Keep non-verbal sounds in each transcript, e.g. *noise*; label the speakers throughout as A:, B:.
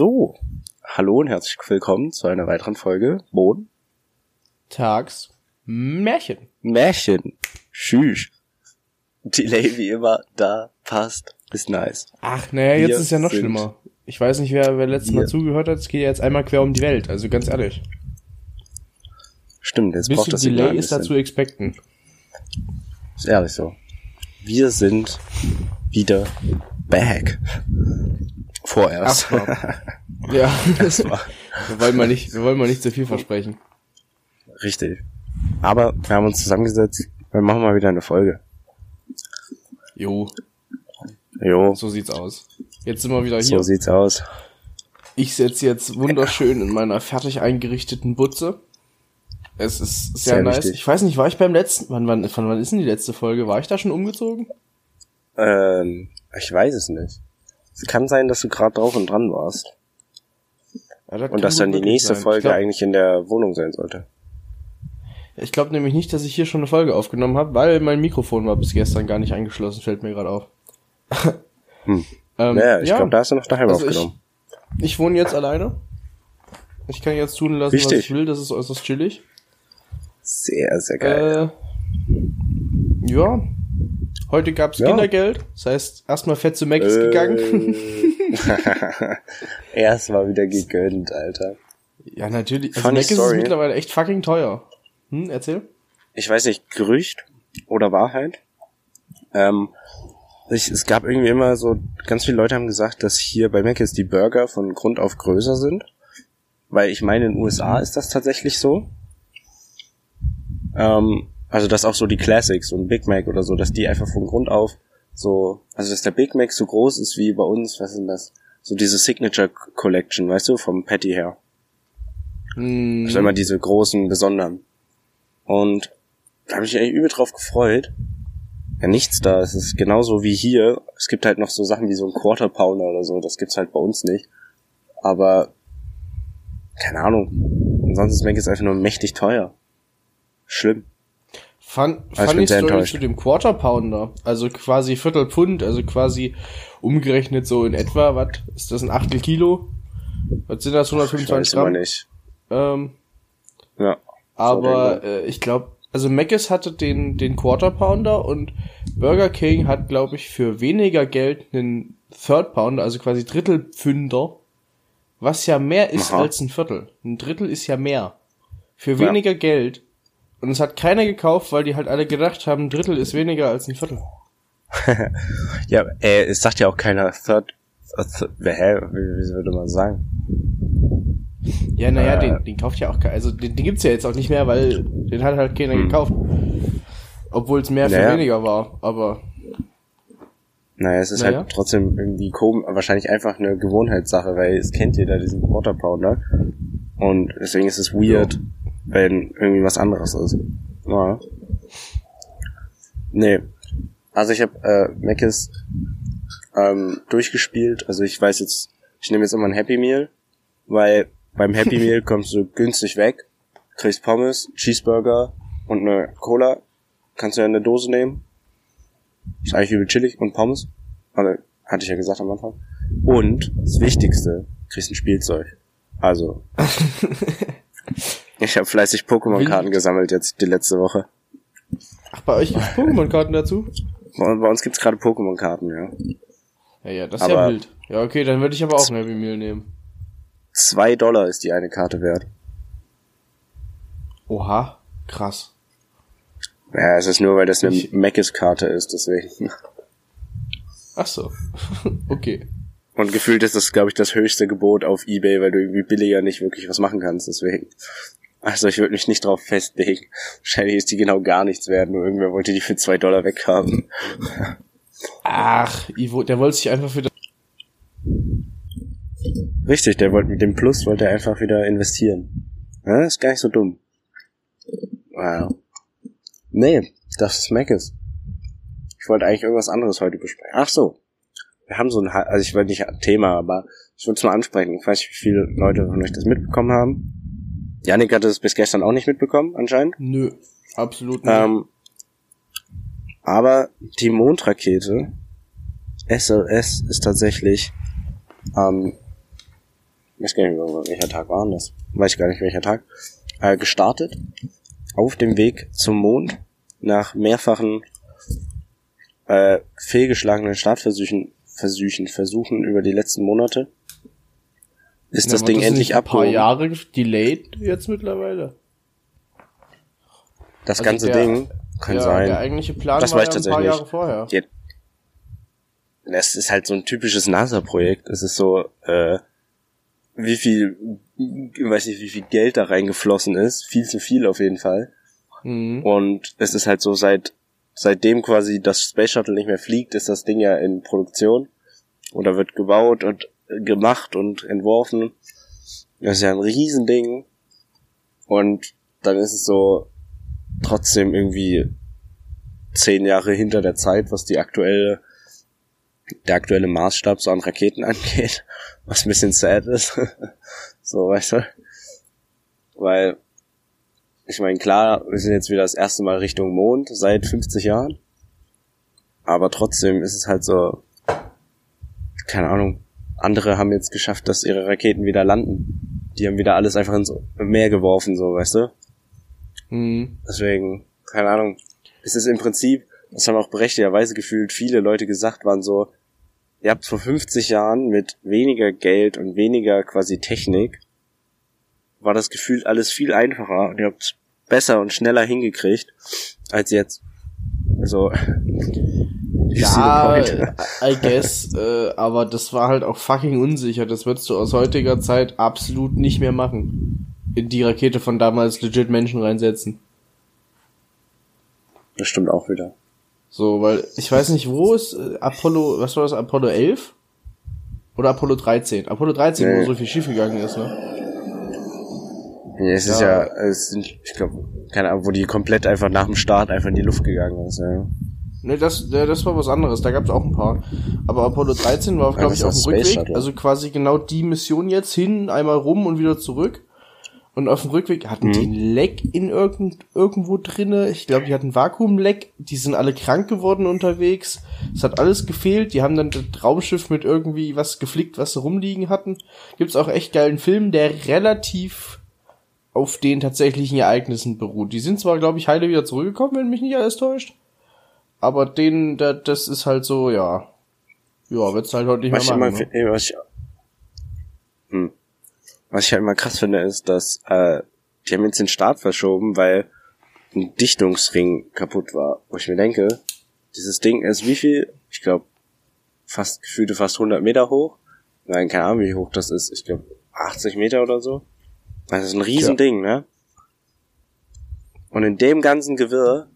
A: So, hallo und herzlich willkommen zu einer weiteren Folge Boden.
B: Tags Märchen.
A: Märchen. Tschüss. Delay wie immer, da passt, ist nice.
B: Ach, naja, jetzt
A: Wir
B: ist es ja noch schlimmer. Ich weiß nicht, wer, wer letztes Mal zugehört hat. Es geht ja jetzt einmal quer um die Welt. Also ganz ehrlich.
A: Stimmt, jetzt braucht das
B: Delay ist da zu
A: bisschen.
B: expecten.
A: Ist ehrlich so. Wir sind wieder back. Vorerst.
B: Ach, *laughs* Ja. Wir wollen mal nicht, wir wollen mal nicht zu viel versprechen.
A: Richtig. Aber wir haben uns zusammengesetzt, wir machen mal wieder eine Folge.
B: Jo,
A: Jo,
B: so sieht's aus. Jetzt sind wir wieder
A: so
B: hier.
A: sieht's aus.
B: Ich sitze jetzt wunderschön in meiner fertig eingerichteten Butze. Es ist sehr,
A: Sehr
B: nice.
A: wichtig.
B: Ich weiß nicht, war ich beim letzten, wann, wann, von wann ist denn die letzte Folge? War ich da schon umgezogen?
A: Ähm, ich weiß es nicht. Es kann sein, dass du gerade drauf und dran warst.
B: Ja, das
A: Und dass dann die nächste
B: sein.
A: Folge
B: glaub-
A: eigentlich in der Wohnung sein sollte.
B: Ich glaube nämlich nicht, dass ich hier schon eine Folge aufgenommen habe, weil mein Mikrofon war bis gestern gar nicht eingeschlossen, fällt mir gerade auf. *laughs*
A: Hm.
B: ähm,
A: naja, ich glaube, da hast du noch daheim
B: also
A: aufgenommen.
B: Ich, ich wohne jetzt alleine. Ich kann jetzt tun lassen, was
A: Wichtig.
B: ich will, das ist äußerst chillig.
A: Sehr, sehr geil.
B: Äh, ja. Heute gab's
A: Ja.
B: Kindergeld. Das heißt, erstmal fett zu gegangen. *laughs*
A: Äh. Erst mal wieder gegönnt, Alter.
B: ja, natürlich. Also Mac ist mittlerweile echt fucking teuer. Hm, erzähl.
A: Ich weiß nicht, Gerücht oder Wahrheit. Ähm, ich, es gab irgendwie immer so, ganz viele Leute haben gesagt, dass hier bei Mc's die Burger von Grund auf größer sind. Weil ich meine, in den USA ist das tatsächlich so. Ähm, also dass auch so die Classics und Big Mac oder so, dass die einfach von Grund auf so, also dass der Big Mac so groß ist wie bei uns, was ist denn das? So diese Signature Collection, weißt du, vom Patty her.
B: Hm,
A: Also immer diese großen, besonderen. Und da habe ich mich eigentlich übel drauf gefreut. Ja, nichts da. Es ist genauso wie hier. Es gibt halt noch so Sachen wie so ein Quarter Pounder oder so. Das gibt's halt bei uns nicht. Aber, keine Ahnung. Ansonsten ist Mac jetzt einfach nur mächtig teuer. Schlimm.
B: Fun,
A: Also
B: funny Story zu dem Quarter Pounder. Also quasi Viertel Pfund, also quasi umgerechnet so in etwa, was ist das, ein Achtel Kilo? Was sind das,
A: Ich
B: 125
A: weiß immer
B: Gramm?
A: nicht.
B: Ähm,
A: Ja.
B: aber äh, ich glaube, also Mc's hatte den, den Quarter Pounder und Burger King hat, glaube ich, für weniger Geld einen Third Pounder, also quasi Drittelpfünder, was ja mehr ist
A: Aha.
B: als ein Viertel. Ein Drittel ist ja mehr. Für
A: Ja.
B: weniger Geld. Und es hat keiner gekauft, weil die halt alle gedacht haben, ein Drittel ist weniger als ein Viertel. *laughs*
A: Ja, äh, es sagt ja auch keiner Third, äh, th hä, wie, wie würde man sagen?
B: Ja, naja,
A: Äh.
B: den, den kauft ja auch keiner. Also den, den gibt's ja jetzt auch nicht mehr, weil den hat halt keiner
A: Hm.
B: gekauft. Obwohl es mehr für
A: Naja.
B: weniger war, aber
A: Naja, es ist
B: Naja.
A: halt trotzdem irgendwie komisch, wahrscheinlich einfach eine Gewohnheitssache, weil es kennt jeder diesen Quarter Pounder. Und deswegen ist es weird, wenn irgendwie was anderes ist. Ja. Nee. Also ich habe äh, Mc's ähm, durchgespielt. Also ich weiß jetzt, ich nehme jetzt immer ein Happy Meal, weil beim Happy *laughs* Meal kommst du günstig weg, kriegst Pommes, Cheeseburger und eine Cola. Kannst du ja in eine Dose nehmen. Ist eigentlich übel chillig und Pommes. Aber hatte ich ja gesagt am Anfang. Und das Wichtigste, kriegst ein Spielzeug. Also. *laughs* ich habe fleißig Pokémon-Karten gesammelt jetzt die letzte Woche.
B: ach, bei euch gibt's Pokémon-Karten dazu?
A: Bei bei uns gibt's gerade Pokémon-Karten, ja.
B: Ja, ja, das ist ja
A: Aber-
B: wild. Ja, okay, dann würde ich aber auch ein Happy Meal nehmen.
A: Zwei Dollar ist die eine Karte wert.
B: Oha, krass.
A: Ja, es ist nur, weil das eine Mc's-Karte ist, deswegen.
B: Ach so. *laughs* okay.
A: Und gefühlt ist das, glaube ich, das höchste Gebot auf Ebay, weil du irgendwie billiger nicht wirklich was machen kannst, deswegen. Also ich würde mich nicht drauf festlegen. Wahrscheinlich ist die genau gar nichts wert, nur irgendwer wollte die für zwei Dollar weghaben.
B: Ach, Ivo, der wollte sich einfach für das
A: Richtig, der wollte mit dem Plus wollte er einfach wieder investieren. Ja, ist gar nicht so dumm. Wow. Nee, das ist Mc's. Ich wollte eigentlich irgendwas anderes heute besprechen. Ach so. Wir haben so ein, also ich wollte nicht Thema, aber ich wollte es mal ansprechen. Ich weiß nicht, wie viele Leute von euch das mitbekommen haben. Janik hatte es bis gestern auch nicht mitbekommen, anscheinend.
B: Nö, absolut nicht.
A: Ähm, aber die Mondrakete SLS ist tatsächlich ähm, weiß gar nicht welcher Tag war das? Weiß ich gar nicht, welcher Tag. Äh, gestartet auf dem Weg zum Mond nach mehrfachen äh, fehlgeschlagenen Startversuchen Versuchen, Versuchen über die letzten Monate. Ist
B: Na,
A: das Ding
B: nicht
A: endlich
B: ein paar
A: abgehoben?
B: Jahre delayed jetzt mittlerweile.
A: Das
B: Also
A: ganze
B: der-
A: Ding kann
B: ja,
A: sein.
B: Der eigentliche Plan
A: Das
B: war ja ein paar Jahre vorher.
A: Ja. Das ist halt so ein typisches NASA-Projekt. Es ist so, äh, wie viel, ich weiß nicht, wie viel Geld da reingeflossen ist. Viel zu viel auf jeden Fall.
B: Mhm.
A: Und es ist halt so, seit, seitdem quasi das Space Shuttle nicht mehr fliegt, ist das Ding ja in Produktion. Oder wird gebaut und gemacht und entworfen. Das ist ja ein Riesending. Und dann ist es so trotzdem irgendwie zehn Jahre hinter der Zeit, was die aktuelle, der aktuelle Maßstab so an Raketen *laughs* angeht, was ein bisschen sad ist. *laughs* so, weißt du? Weil, ich meine, klar, wir sind jetzt wieder das erste Mal Richtung Mond seit 50 Jahren. Aber trotzdem ist es halt so, keine Ahnung, andere haben jetzt geschafft, dass ihre Raketen wieder landen. Die haben wieder alles einfach ins Meer geworfen, so, weißt du?
B: Mhm.
A: Deswegen, keine Ahnung. Es ist im Prinzip, das haben auch berechtigterweise gefühlt viele Leute gesagt, waren so, ihr habt vor 50 Jahren mit weniger Geld und weniger quasi Technik, war das gefühlt alles viel einfacher und ihr habt besser und schneller hingekriegt, als jetzt. Also, the
B: Ja. I guess, äh, aber das war halt auch fucking unsicher. Das würdest du aus heutiger Zeit absolut nicht mehr machen. In die Rakete von damals legit Menschen reinsetzen.
A: Das stimmt auch wieder.
B: So, weil ich weiß nicht, wo ist äh, Apollo, was war das, Apollo 11? Oder Apollo 13? Apollo 13,
A: Nee.
B: wo so viel schief gegangen ist, ne?
A: Ja, es ist
B: Ja.
A: ja, es sind, ich glaube, keine Ahnung, wo die komplett einfach nach dem Start einfach in die Luft gegangen ist, ja.
B: Ne, das, ja, das war was anderes, da gab es auch ein paar. Aber Apollo 13 war, glaube ich, auf dem Rückweg.
A: Shuttle.
B: Also quasi genau die Mission jetzt hin, einmal rum und wieder zurück. Und auf dem Rückweg hatten
A: Mhm.
B: die ein Leck in irgend, irgendwo drinne. Ich glaube, die hatten Vakuumleck. Die sind alle krank geworden unterwegs. Es hat alles gefehlt. Die haben dann das Raumschiff mit irgendwie was geflickt, was sie rumliegen hatten. Gibt's auch echt geilen Film, der relativ auf den tatsächlichen Ereignissen beruht. Die sind zwar, glaube ich, heile wieder zurückgekommen, wenn mich nicht alles täuscht. Aber den, da, das ist halt so, ja. Ja, wird's halt heute nicht
A: Was ich,
B: mehr
A: immer,
B: machen. Ne?
A: fi- was, ich, hm. was ich halt immer krass finde, ist, dass äh, die haben jetzt den Start verschoben, weil ein Dichtungsring kaputt war. Wo ich mir denke, dieses Ding ist wie viel? Ich glaube, fast gefühlte fast 100 Meter hoch. Nein, keine Ahnung, wie hoch das ist. Ich glaube, 80 Meter oder so. Das ist ein Riesending, ne? Und in dem ganzen Gewirr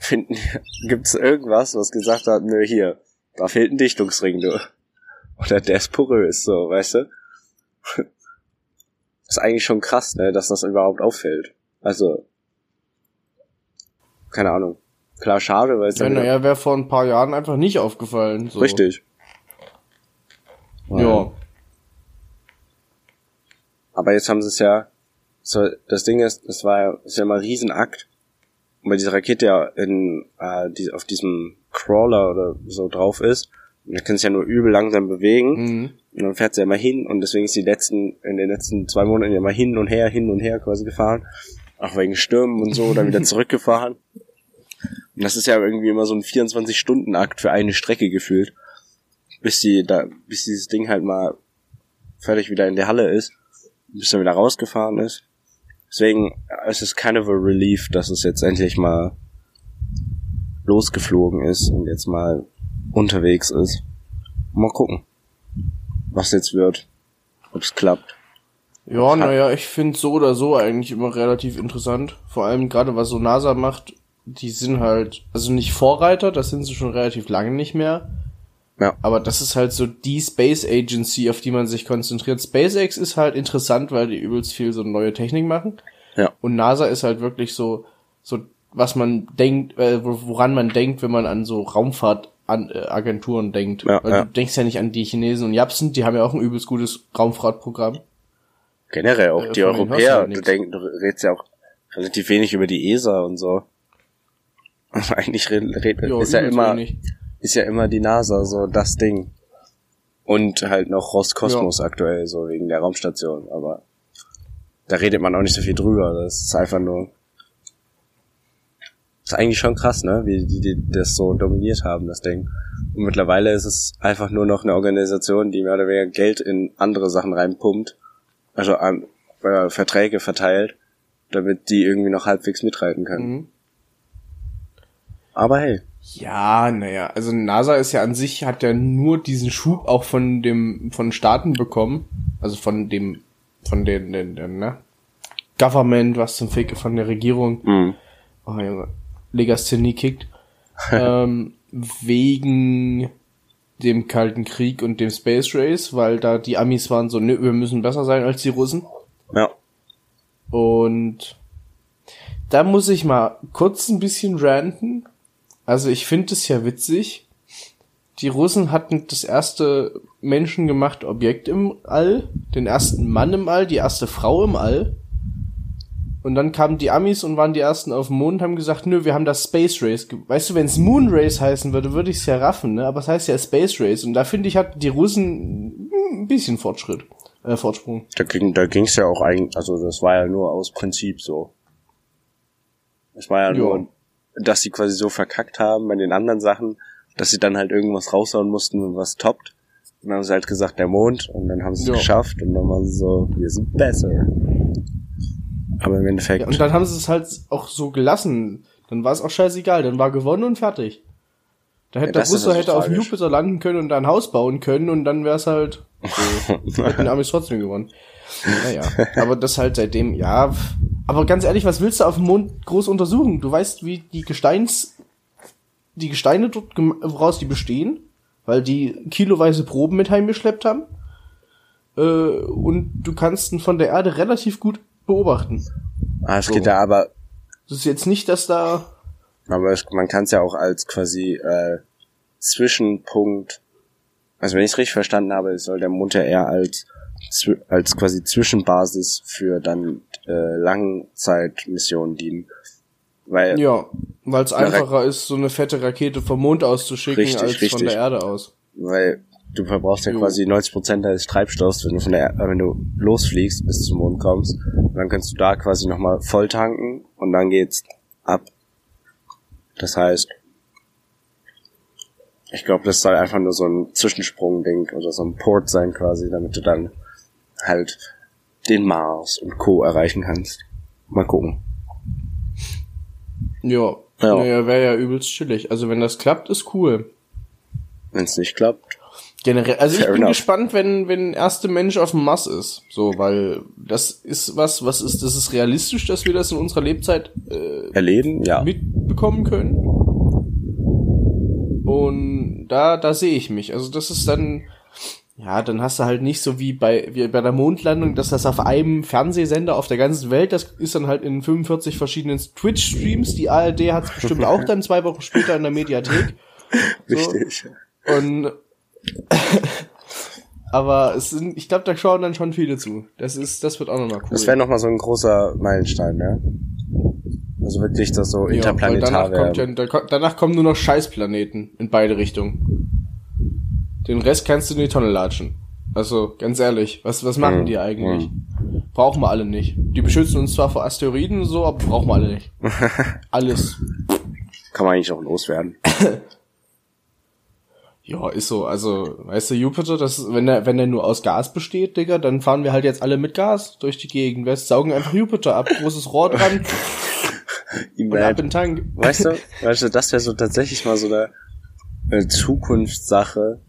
A: finden, gibt's irgendwas, was gesagt hat, nö, hier, da fehlt ein Dichtungsring, du. Oder der ist porös, so, weißt du? *laughs* ist eigentlich schon krass, ne, dass das überhaupt auffällt. Also, keine Ahnung. Klar, schade, weil es
B: Ja, naja, wäre vor ein paar Jahren einfach nicht aufgefallen. So.
A: richtig.
B: Ja.
A: Aber jetzt haben sie es ja, so, das Ding ist, es war ja, ist ja mal ein Riesenakt. Und weil diese Rakete ja in, äh, die, auf diesem Crawler oder so drauf ist, und da kann es ja nur übel langsam bewegen.
B: Mhm.
A: Und dann fährt sie ja immer hin und deswegen ist die letzten, in den letzten zwei Monaten ja mal hin und her, hin und her quasi gefahren. Auch wegen Stürmen und so, dann wieder *laughs* zurückgefahren. Und das ist ja irgendwie immer so ein 24-Stunden-Akt für eine Strecke gefühlt. Bis die da, bis dieses Ding halt mal fertig wieder in der Halle ist. Bis er wieder rausgefahren ist. Deswegen es ist kind of a relief, dass es jetzt endlich mal losgeflogen ist und jetzt mal unterwegs ist. Mal gucken, was jetzt wird. Ob es klappt.
B: Ja, naja, ich finde so oder so eigentlich immer relativ interessant. Vor allem gerade was so NASA macht, die sind halt, also nicht Vorreiter, das sind sie schon relativ lange nicht mehr.
A: Ja.
B: Aber das ist halt so die Space Agency, auf die man sich konzentriert. SpaceX ist halt interessant, weil die übelst viel so neue Technik machen.
A: Ja.
B: Und NASA ist halt wirklich so, so was man denkt, äh, wo- woran man denkt, wenn man an so Raumfahrtagenturen denkt.
A: Ja,
B: weil
A: ja.
B: du denkst ja nicht an die Chinesen und Japsen, die haben ja auch ein übelst gutes Raumfahrtprogramm.
A: Generell auch
B: Äh,
A: die Europäer, du, denk, du redest ja auch relativ wenig über die ESA und so. *laughs* Eigentlich red, red,
B: Jo,
A: ist ja immer,
B: wenig.
A: Ist ja immer die NASA so das Ding. Und halt noch Roskosmos ja. aktuell, so wegen der Raumstation, aber da redet man auch nicht so viel drüber. Das ist einfach nur. Das ist eigentlich schon krass, ne? Wie die, die das so dominiert haben, das Ding. Und mittlerweile ist es einfach nur noch eine Organisation, die mehr oder weniger Geld in andere Sachen reinpumpt. Also an äh, Verträge verteilt, damit die irgendwie noch halbwegs mitreiten können. Mhm. Aber hey.
B: Ja, naja, also NASA ist ja an sich, hat ja nur diesen Schub auch von dem, von Staaten bekommen, also von dem, von den, den, den ne? Government, was zum Fick, von der Regierung. Mhm. Oh Junge, Legasthenie kickt. *laughs* ähm, wegen dem Kalten Krieg und dem Space Race, weil da die Amis waren so, nö, wir müssen besser sein als die Russen.
A: Ja.
B: Und da muss ich mal kurz ein bisschen ranten, also ich finde es ja witzig. Die Russen hatten das erste menschengemachte Objekt im All, den ersten Mann im All, die erste Frau im All. Und dann kamen die Amis und waren die ersten auf dem Mond und haben gesagt, nö, wir haben das Space Race. Weißt du, wenn es Moon Race heißen würde, würde ich es ja raffen, ne? Aber es heißt ja Space Race. Und da finde ich, hatten die Russen ein bisschen Fortschritt, äh, Fortsprung.
A: Da ging, da ging's ja auch eigentlich, also das war ja nur aus Prinzip so. Es war ja jo. nur dass sie quasi so verkackt haben bei den anderen Sachen, dass sie dann halt irgendwas raushauen mussten, was toppt. Und dann haben sie halt gesagt, der Mond, und dann haben sie es ja. geschafft, und dann waren sie so, wir sind besser. Aber im Endeffekt.
B: Ja, und dann haben sie es halt auch so gelassen. Dann war es auch scheißegal, dann war gewonnen und fertig. Da hätte ja, der Russe hätte auf Jupiter landen können und da ein Haus bauen können und dann wäre es halt so, *laughs* hätten Amis trotzdem gewonnen. Naja, aber das halt seitdem, ja, aber ganz ehrlich, was willst du auf dem Mond groß untersuchen? Du weißt, wie die Gesteins, die Gesteine dort, woraus die bestehen, weil die kiloweise Proben mit heimgeschleppt haben. Äh, und du kannst ihn von der Erde relativ gut beobachten.
A: Ah, es so. geht da aber.
B: Das ist jetzt nicht, dass da.
A: Aber es, man kann es ja auch als quasi äh, Zwischenpunkt. Also wenn ich es richtig verstanden habe, soll der Mond ja eher als als quasi Zwischenbasis für dann äh, Langzeitmissionen dienen. Weil
B: ja, weil es einfacher ist, so eine fette Rakete vom Mond auszuschicken richtig, als richtig. von der Erde aus.
A: Weil du verbrauchst ja jo. quasi 90 Prozent deines Treibstoffs, wenn du von der, wenn du losfliegst bis zum Mond kommst. Und dann kannst du da quasi nochmal voll tanken und dann geht's ab. Das heißt, ich glaube, das soll einfach nur so ein Zwischensprung-Ding oder so ein Port sein quasi, damit du dann halt den Mars und Co. erreichen kannst. Mal gucken.
B: Ja, ja. Naja, wäre ja übelst chillig. Also wenn das klappt, ist cool.
A: Wenn es nicht klappt.
B: Generell, also ich bin enough. gespannt, wenn wenn erste Mensch auf dem Mars ist, so, weil das ist was, was ist, das ist realistisch, dass wir das in unserer Lebzeit
A: äh, erleben, ja,
B: mitbekommen können. Und da da sehe ich mich. Also das ist dann ja, dann hast du halt nicht so wie bei, wie bei der Mondlandung, dass das auf einem Fernsehsender auf der ganzen Welt, das ist dann halt in 45 verschiedenen Twitch-Streams. Die ARD hat es bestimmt auch *laughs* dann zwei Wochen später in der Mediathek.
A: So. Richtig.
B: Und *laughs* aber es sind, ich glaube, da schauen dann schon viele zu. Das ist, das wird auch nochmal cool.
A: Das wäre nochmal so ein großer Meilenstein, ne? Also wirklich das so interplanetar
B: ja, danach, kommt ja, danach kommen nur noch Scheißplaneten in beide Richtungen. Den Rest kannst du in die Tonne latschen. Also, ganz ehrlich, was, was machen mhm. die eigentlich? Mhm. Brauchen wir alle nicht. Die beschützen uns zwar vor Asteroiden und so, aber brauchen wir alle nicht. *laughs* Alles.
A: Kann man eigentlich auch loswerden. *laughs*
B: ja, ist so. Also, weißt du, Jupiter, das, wenn er, wenn er nur aus Gas besteht, Digga, dann fahren wir halt jetzt alle mit Gas durch die Gegend. Wir saugen einfach Jupiter ab, großes Rohr dran. *laughs* und ab in den Tank.
A: Weißt du, weißt du, das wäre so tatsächlich mal so eine eine Zukunftssache,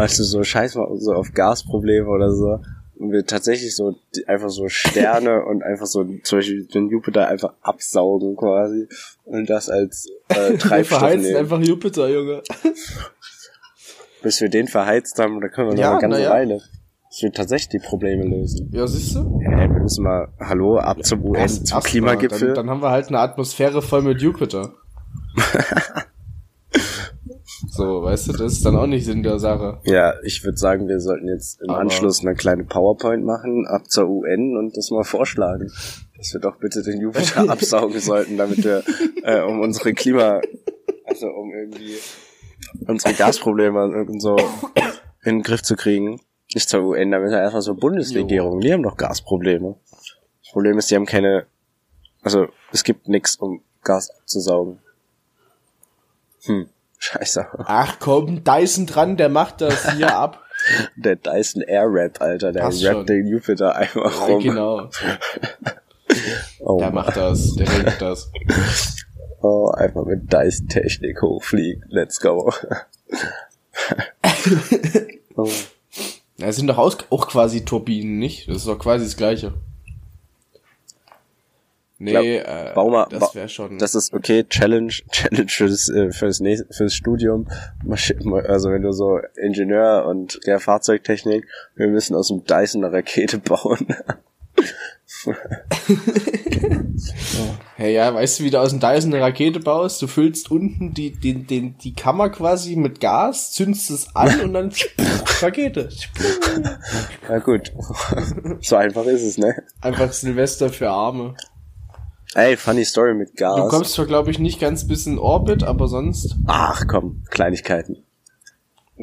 A: weißt du, so scheiß mal so auf Gasprobleme oder so. Und wir tatsächlich so einfach so Sterne *laughs* und einfach so zum Beispiel den Jupiter einfach absaugen quasi und das als äh, *laughs* Treibstoff wir verheizen nehmen.
B: einfach Jupiter, Junge. *laughs*
A: Bis wir den verheizt haben, da können wir ja, noch eine ganze ja. Weile. Das wird tatsächlich die Probleme lösen.
B: Ja, siehst du?
A: Hey, wir müssen mal, hallo, ab ja, zum UN, erst, zum Klimagipfel.
B: Dann, dann haben wir halt eine Atmosphäre voll mit Jupiter. So, weißt du, das ist dann auch nicht Sinn der Sache.
A: Ja, ich würde sagen, wir sollten jetzt im Aber Anschluss eine kleine PowerPoint machen, ab zur UN und das mal vorschlagen. Dass wir doch bitte den Jupiter *laughs* absaugen sollten, damit wir äh, um unsere Klima, also um irgendwie unsere Gasprobleme und so *coughs* in den Griff zu kriegen. Nicht zur UN, damit er erstmal so Bundesregierung. Die haben doch Gasprobleme. Das Problem ist, die haben keine, also es gibt nichts, um Gas abzusaugen. Hm, scheiße.
B: Ach komm, Dyson dran, der macht das hier *laughs* ab.
A: Der Dyson Airwrap, Alter, der
B: Passt
A: rappt
B: schon.
A: den Jupiter einfach
B: Ja,
A: rum.
B: genau. *laughs*
A: Oh,
B: Der macht das, der regelt das. *laughs*
A: oh, einfach mit Dyson-Technik hochfliegen. Let's go. oh.
B: Ja, Es sind doch auch quasi Turbinen, nicht? Das ist doch quasi das Gleiche. Nee,
A: Glaub,
B: äh,
A: bau mal-
B: das wäre schon.
A: Das ist okay, Challenge, *laughs* Challenge fürs, äh, fürs, nächste, fürs Studium. Also wenn du so Ingenieur und der Fahrzeugtechnik, wir müssen aus dem Dyson eine Rakete *laughs* bauen. *laughs*
B: Hey, ja, weißt du, wie du aus dem Dyson eine Rakete baust? Du füllst unten die, die, die, die Kammer quasi mit Gas, zündest es an und dann Rakete.
A: Na gut. so einfach ist es, ne?
B: Einfach Silvester für Arme.
A: Ey, funny Story mit Gas.
B: Du kommst zwar, glaube ich, nicht ganz bis in Orbit, aber sonst
A: Ach komm, Kleinigkeiten.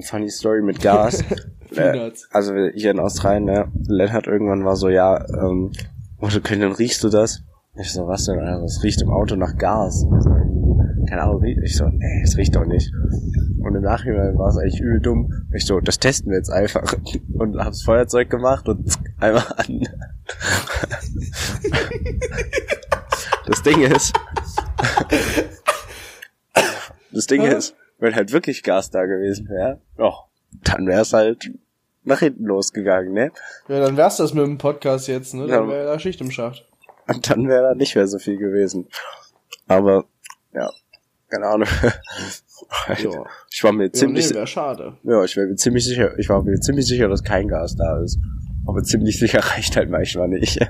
A: Funny Story mit Gas. *laughs* äh, also hier in Australien, ne? Lennart irgendwann war so, ja, ähm, oh, du dann riechst du das? Ich so, was denn? Alter, das riecht im Auto nach Gas. Also keine Ahnung, ich so, nee, es riecht doch nicht. Und im Nachhinein war es eigentlich übel dumm. Ich so, das testen wir jetzt einfach. *laughs* Und hab's Feuerzeug gemacht und einmal an. *laughs* Das Ding ist, das Ding ist, wenn halt wirklich Gas da gewesen wäre, oh, dann wär's halt nach hinten losgegangen, ne?
B: Ja, dann wär's das mit dem Podcast jetzt, ne? Dann
A: Ja.
B: wäre da Schicht im Schacht.
A: Und dann wäre da nicht mehr so viel gewesen. Aber, ja, keine Ahnung. *laughs*
B: Ja.
A: Ich war mir
B: Ja,
A: ziemlich,
B: nee, wäre schade.
A: ja, ich war mir ziemlich sicher, ich war mir ziemlich sicher, dass kein Gas da ist. Aber ziemlich sicher *laughs* reicht halt manchmal nicht. *laughs*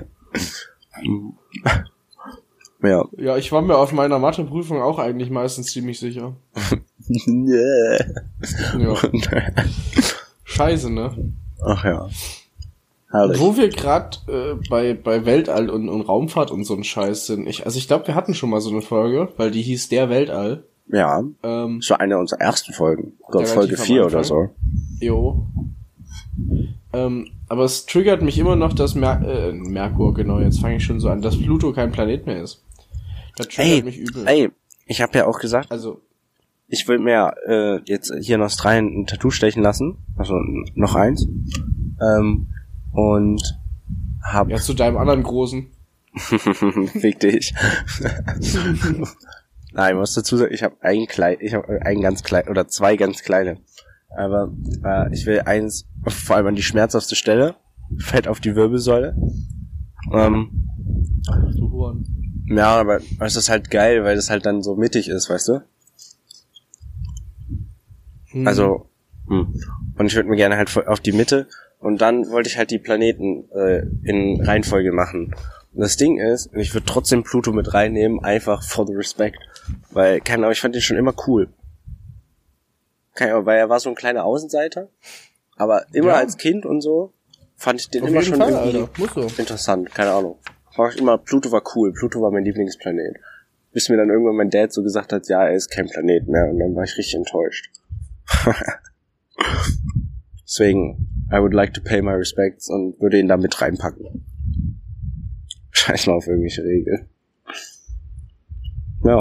A: ja.
B: Ja, ich war mir auf meiner Matheprüfung auch eigentlich meistens ziemlich sicher. *laughs* Ja. *laughs* Scheiße, ne?
A: Ach ja. Herrlich.
B: Wo wir gerade äh, bei, bei Weltall und, und Raumfahrt und so ein Scheiß sind. Ich, also ich glaube, wir hatten schon mal so eine Folge, weil die hieß Der Weltall.
A: Ja,
B: Ähm,
A: das war eine unserer ersten Folgen. Oder Folge
B: am
A: 4 oder so.
B: jo. Ähm, aber es triggert mich immer noch, dass Mer äh, Merkur, genau, jetzt fange ich schon so an, dass Pluto kein Planet mehr ist. Das
A: Ey,
B: mich übel.
A: ey, ich habe ja auch gesagt,
B: Also,
A: ich will mir äh, jetzt hier in Australien ein Tattoo stechen lassen. Also noch eins. Ähm, und hab
B: ja, zu deinem anderen großen. *laughs*
A: Fick dich. Nein, ich muss dazu sagen, ich habe ein klein, ich habe ein ganz klein oder zwei ganz kleine. Aber äh, ich will eins, vor allem an die schmerzhafte Stelle, fett auf die Wirbelsäule. Ähm,
B: Du Huren.
A: Ja, aber es ist halt geil, weil das halt dann so mittig ist, weißt du?
B: Hm.
A: Also, hm. und ich würde mir gerne halt auf die Mitte und dann wollte ich halt die Planeten äh, in Reihenfolge machen. Und das Ding ist, ich würde trotzdem Pluto mit reinnehmen, einfach for the respect. Weil, keine Ahnung, ich fand den schon immer cool. Keine Ahnung, weil er war so ein kleiner Außenseiter. Aber immer
B: Ja.
A: als Kind und so fand ich den
B: Auf
A: immer schon
B: Fall,
A: irgendwie
B: Alter. Muss so.
A: interessant, keine Ahnung. War ich immer, Pluto war cool, Pluto war mein Lieblingsplanet. Bis mir dann irgendwann mein Dad so gesagt hat, ja, er ist kein Planet mehr und dann war ich richtig enttäuscht. *laughs* Deswegen, I would like to pay my respects und würde ihn da mit reinpacken. Scheiß mal auf irgendwelche Regeln. Ja.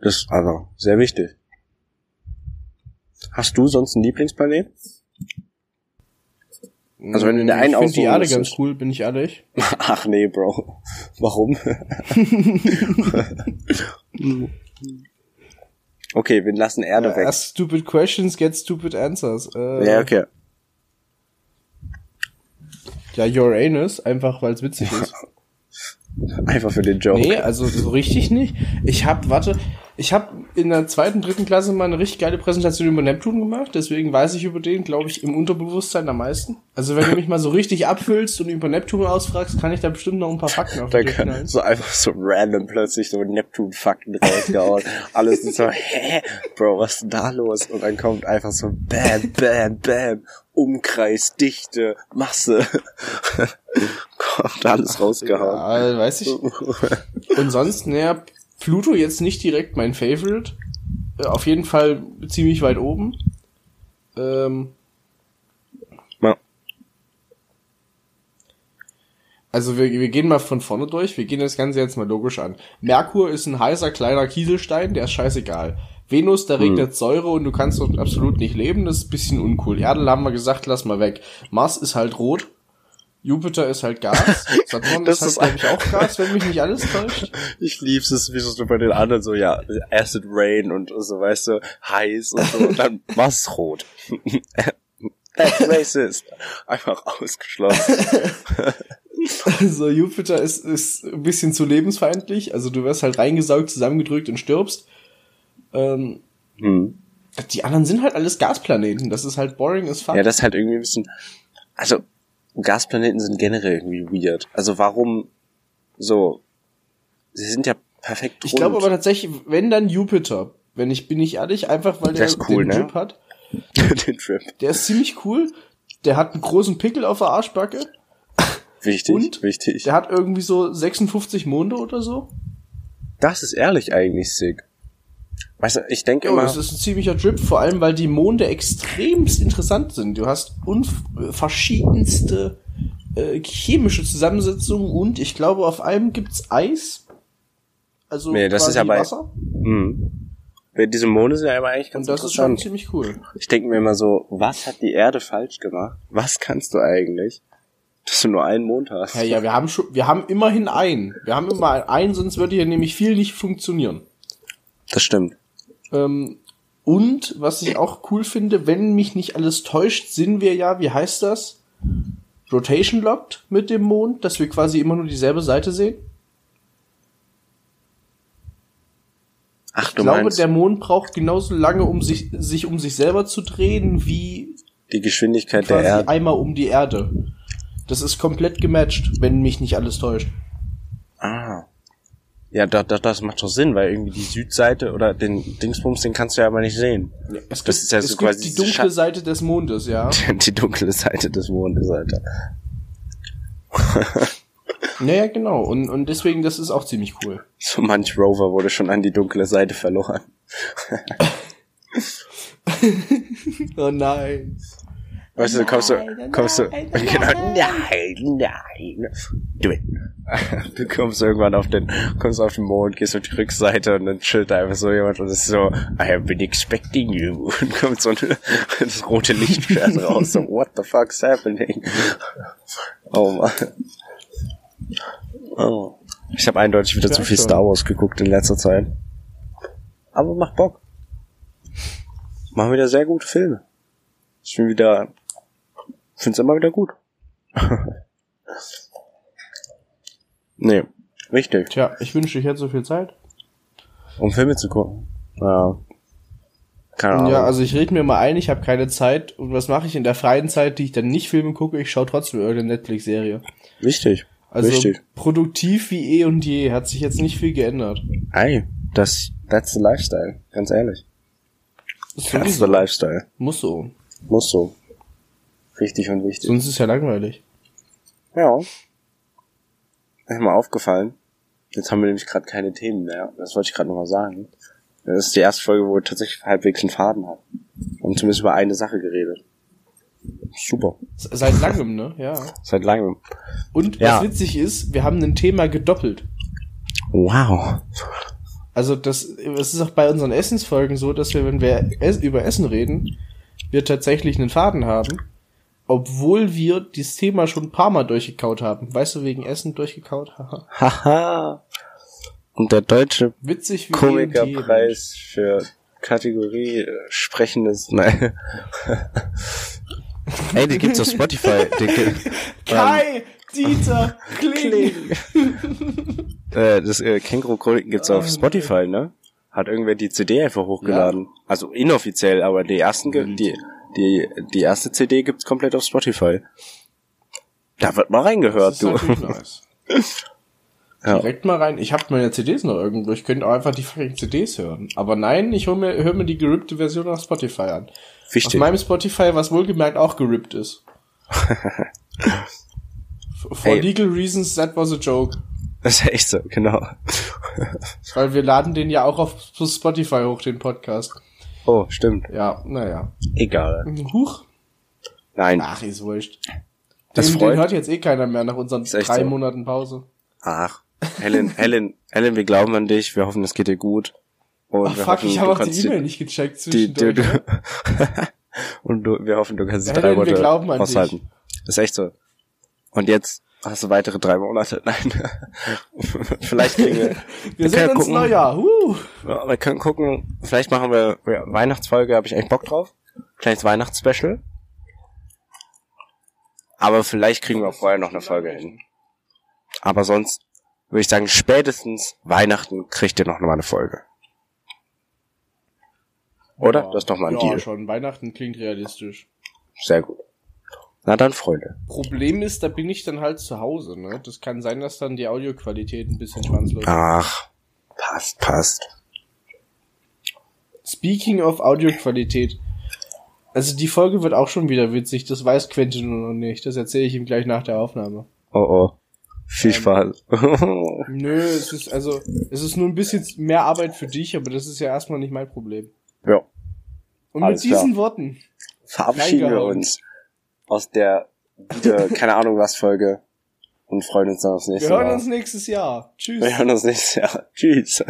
A: Das ist also sehr wichtig. Hast du sonst einen Lieblingsplanet? Also wenn du der einen
B: ich finde die
A: müsstest.
B: ganz cool, bin ich ehrlich. *laughs*
A: Ach nee, Bro. Warum? *laughs* okay, wir lassen Erde weg.
B: Ask stupid questions, get stupid answers. Äh,
A: Ja, okay.
B: Ja, Uranus, einfach weil es witzig ist.
A: Einfach für den Joke.
B: Nee, also so richtig nicht. Ich hab, warte, ich hab in der zweiten, dritten Klasse mal eine richtig geile Präsentation über Neptun gemacht, deswegen weiß ich über den, glaube ich, im Unterbewusstsein am meisten. Also wenn du mich mal so richtig abfüllst und über Neptun ausfragst, kann ich da bestimmt noch ein paar Fakten auf
A: Da
B: dich
A: kann
B: knallen.
A: so einfach so random plötzlich so Neptun-Fakten rausgehauen. Alles ist so, *laughs* hä? Bro, was ist denn da los? Und dann kommt einfach so bam, bam, bam. Umkreis, Dichte, Masse. *laughs* kommt alles rausgehauen.
B: Ja, weiß ich. *laughs* Und sonst, naja, Pluto jetzt nicht direkt mein Favorite. äh, auf jeden Fall ziemlich weit oben. Ähm,
A: Ja.
B: Also wir, wir gehen mal von vorne durch, wir gehen das Ganze jetzt mal logisch an. Merkur ist ein heißer kleiner Kieselstein, der ist scheißegal. Venus, da regnet Säure und du kannst dort absolut nicht leben, das ist ein bisschen uncool. Erde haben wir gesagt, lass mal weg. Mars ist halt rot. Jupiter ist halt Gas. *laughs* Saturn
A: Das
B: ist halt, glaube ich, auch Gas, wenn mich nicht alles täuscht. *laughs*
A: Ich lieb's, es ist wie so bei den anderen so, ja, Acid Rain und so, weißt du, heiß und so, und dann was rot. *laughs* That's racist. Einfach ausgeschlossen.
B: Also Jupiter ist, ist ein bisschen zu lebensfeindlich. Also du wirst halt reingesaugt, zusammengedrückt und stirbst. Ähm,
A: Hm.
B: die anderen sind halt alles Gasplaneten. Das ist halt boring as fuck.
A: Ja, das ist halt irgendwie ein bisschen, also, Gasplaneten sind generell irgendwie weird. Also warum so, sie sind ja perfekt
B: ich glaube aber tatsächlich, wenn dann Jupiter. Wenn ich bin ich ehrlich, einfach weil
A: Der cool,
B: den
A: ne?
B: Drip hat. *laughs*
A: den Trip.
B: Der ist ziemlich cool. Der hat einen großen Pickel auf der Arschbacke.
A: Wichtig,
B: Und?
A: wichtig.
B: Der hat irgendwie so 56 Monde oder so.
A: Das ist ehrlich eigentlich sick. Weißt du, ich denke immer,
B: das ist ein ziemlicher Drip, vor allem weil die Monde extremst interessant sind. Du hast unf verschiedenste äh, chemische Zusammensetzungen und ich glaube, auf einem gibt's Eis. Also
A: Nee, das ist ja bei-
B: Wasser.
A: hm. Diese Monde sind ja immer eigentlich ganz
B: Und das ist schon ziemlich cool.
A: Ich denke mir immer so, was hat die Erde falsch gemacht? Was kannst du eigentlich, dass du nur einen Mond hast?
B: Ja, ja, wir haben schon, wir haben immerhin einen. Wir haben immer einen, sonst würde hier nämlich viel nicht funktionieren.
A: Das stimmt.
B: Ähm, und was ich auch cool finde, wenn mich nicht alles täuscht, sind wir ja, wie heißt das? Rotation locked mit dem Mond, dass wir quasi immer nur dieselbe Seite sehen.
A: Ach,
B: Ich
A: du
B: glaube,
A: meinst
B: der Mond braucht genauso lange, um sich, sich um sich selber zu drehen, wie
A: die Geschwindigkeit der Erde.
B: einmal um die Erde. Das ist komplett gematcht, wenn mich nicht alles täuscht.
A: Ah. Ja, da, da, das macht doch Sinn, weil irgendwie die Südseite oder den Dingsbums, den kannst du ja aber nicht sehen.
B: Es
A: Das ist ja so
B: gibt
A: quasi
B: die dunkle
A: Schatten-
B: Seite des Mondes, ja. *laughs*
A: Die dunkle Seite des Mondes, Alter. *laughs*
B: Naja, genau. Und, und deswegen, das ist auch ziemlich cool.
A: So manch Rover wurde schon an die dunkle Seite verloren. *laughs*
B: Oh nein.
A: Weißt du, kommst du,
B: Nein,
A: kommst du,
B: nein,
A: genau, nein, nein, do it. *laughs* Du kommst irgendwann auf den, kommst auf den Mond, gehst auf die Rückseite und dann chillt da einfach so jemand und ist so, I have been expecting you. *laughs* Und kommt so ein, *laughs* das rote Lichtschwert raus, so, what the fuck's happening? Oh man. Oh. Ich habe eindeutig wieder zu viel
B: schon.
A: Star Wars geguckt in letzter Zeit. Aber macht Bock. Machen wieder sehr gute Filme. Ich bin wieder, find's immer wieder gut. *laughs* nee, richtig.
B: Tja, ich wünschte, ich hätte so viel Zeit.
A: Um Filme zu gucken. Ja. Keine Ahnung.
B: Ja, also ich rede mir mal ein, ich habe keine Zeit. Und was mache ich in der freien Zeit, die ich dann nicht Filme gucke? Ich schaue trotzdem irgendeine Netflix-Serie.
A: Wichtig.
B: Also
A: Wichtig.
B: produktiv wie eh und je, hat sich jetzt nicht viel geändert.
A: Ey, das, that's the lifestyle. Ganz ehrlich.
B: Ist
A: That's the lifestyle.
B: Muss so.
A: Muss so. Richtig und wichtig.
B: Sonst ist es ja langweilig.
A: Ja. Ist mir aufgefallen. Jetzt haben wir nämlich gerade keine Themen mehr. Das wollte ich gerade noch mal sagen. Das ist die erste Folge, wo wir tatsächlich halbwegs einen Faden haben zumindest über eine Sache geredet. Super.
B: Seit langem, ne? Ja.
A: Seit langem.
B: Und
A: Ja.
B: was witzig ist, wir haben ein Thema gedoppelt.
A: Wow.
B: Also das, es ist auch bei unseren Essensfolgen so, dass wir, wenn wir über Essen reden, wir tatsächlich einen Faden haben, obwohl wir dieses Thema schon ein paar Mal durchgekaut haben. Weißt du, wegen Essen durchgekaut? *laughs* Haha.
A: Haha. Und der deutsche
B: Witzig
A: Komikerpreis für Kategorie äh, sprechendes, *laughs* nein. Ey, die gibt's auf Spotify. Die, *laughs* gi-
B: Mensch. Kai, Dieter, Kling.
A: äh, das äh, Känguru-Chroniken gibt's
B: Oh,
A: auf Spotify, ne? Hat irgendwer die CD einfach hochgeladen. Also inoffiziell, aber die ersten, die, die, die erste CD gibt's komplett auf Spotify. Da wird mal reingehört,
B: Das ist
A: du.
B: nice. *laughs*
A: Ja.
B: Direkt mal rein. Ich habe meine CDs noch irgendwo. Ich könnte auch einfach die fucking CDs hören. Aber nein, ich höre mir, hör mir die gerippte Version auf Spotify an. Auf
A: Wichtig.
B: meinem Spotify, was wohlgemerkt auch gerippt ist. *laughs* For
A: Hey.
B: legal reasons, that was a joke.
A: Das ist echt so, genau.
B: Weil wir laden den ja auch auf Spotify hoch, den Podcast.
A: Oh, stimmt.
B: Ja, naja.
A: Egal.
B: Huch.
A: Nein.
B: Ach, ist wurscht.
A: Das
B: Den,
A: freut-
B: den hört jetzt eh keiner mehr nach unseren drei
A: so.
B: Monaten Pause.
A: Ach. Helen, Helen, Helen, wir glauben an dich. Wir hoffen, es geht dir gut. Und
B: Ach
A: wir
B: fuck,
A: hoffen,
B: ich habe auch die E-Mail nicht gecheckt
A: die, die,
B: zwischendurch.
A: du, *laughs* Und du, wir hoffen, du kannst die
B: Helen,
A: drei Monate aushalten. Ist echt so. Und jetzt hast du weitere drei Monate. *laughs* Nein. *laughs* Vielleicht kriegen wir.
B: wir
A: können
B: sehen uns
A: gucken.
B: Neujahr. Huh.
A: Ja, wir können gucken, vielleicht machen wir ja, Weihnachtsfolge, habe ich echt Bock drauf. Kleines Weihnachtsspecial. Aber vielleicht kriegen wir auch vorher noch eine Folge hin. Aber sonst würde ich sagen, spätestens Weihnachten kriegt ihr noch mal eine Folge. Oder?
B: Ja.
A: Das ist doch mal ein
B: ja,
A: Deal.
B: schon. Weihnachten klingt realistisch.
A: Sehr gut. Na dann, Freunde.
B: Problem ist, da bin ich dann halt zu Hause, ne? Das kann sein, dass dann die Audioqualität ein bisschen schwanzlos ist.
A: Ach, passt, passt.
B: Speaking of Audioqualität. Also die Folge wird auch schon wieder witzig, das weiß Quentin nur noch nicht. Das erzähle ich ihm gleich nach der Aufnahme.
A: Oh oh. Viel
B: Ähm,
A: Spaß. *laughs*
B: Nö, es ist also, es ist nur ein bisschen mehr Arbeit für dich, aber das ist ja erstmal nicht mein Problem.
A: ja.
B: Und
A: Alles
B: mit diesen
A: klar.
B: Worten.
A: verabschieden wir uns aus der wieder, *laughs* keine Ahnung was Folge und freuen uns dann aufs nächste
B: Wir hören
A: Mal.
B: uns nächstes Jahr. Tschüss.
A: wir hören uns nächstes Jahr. *laughs* Tschüss.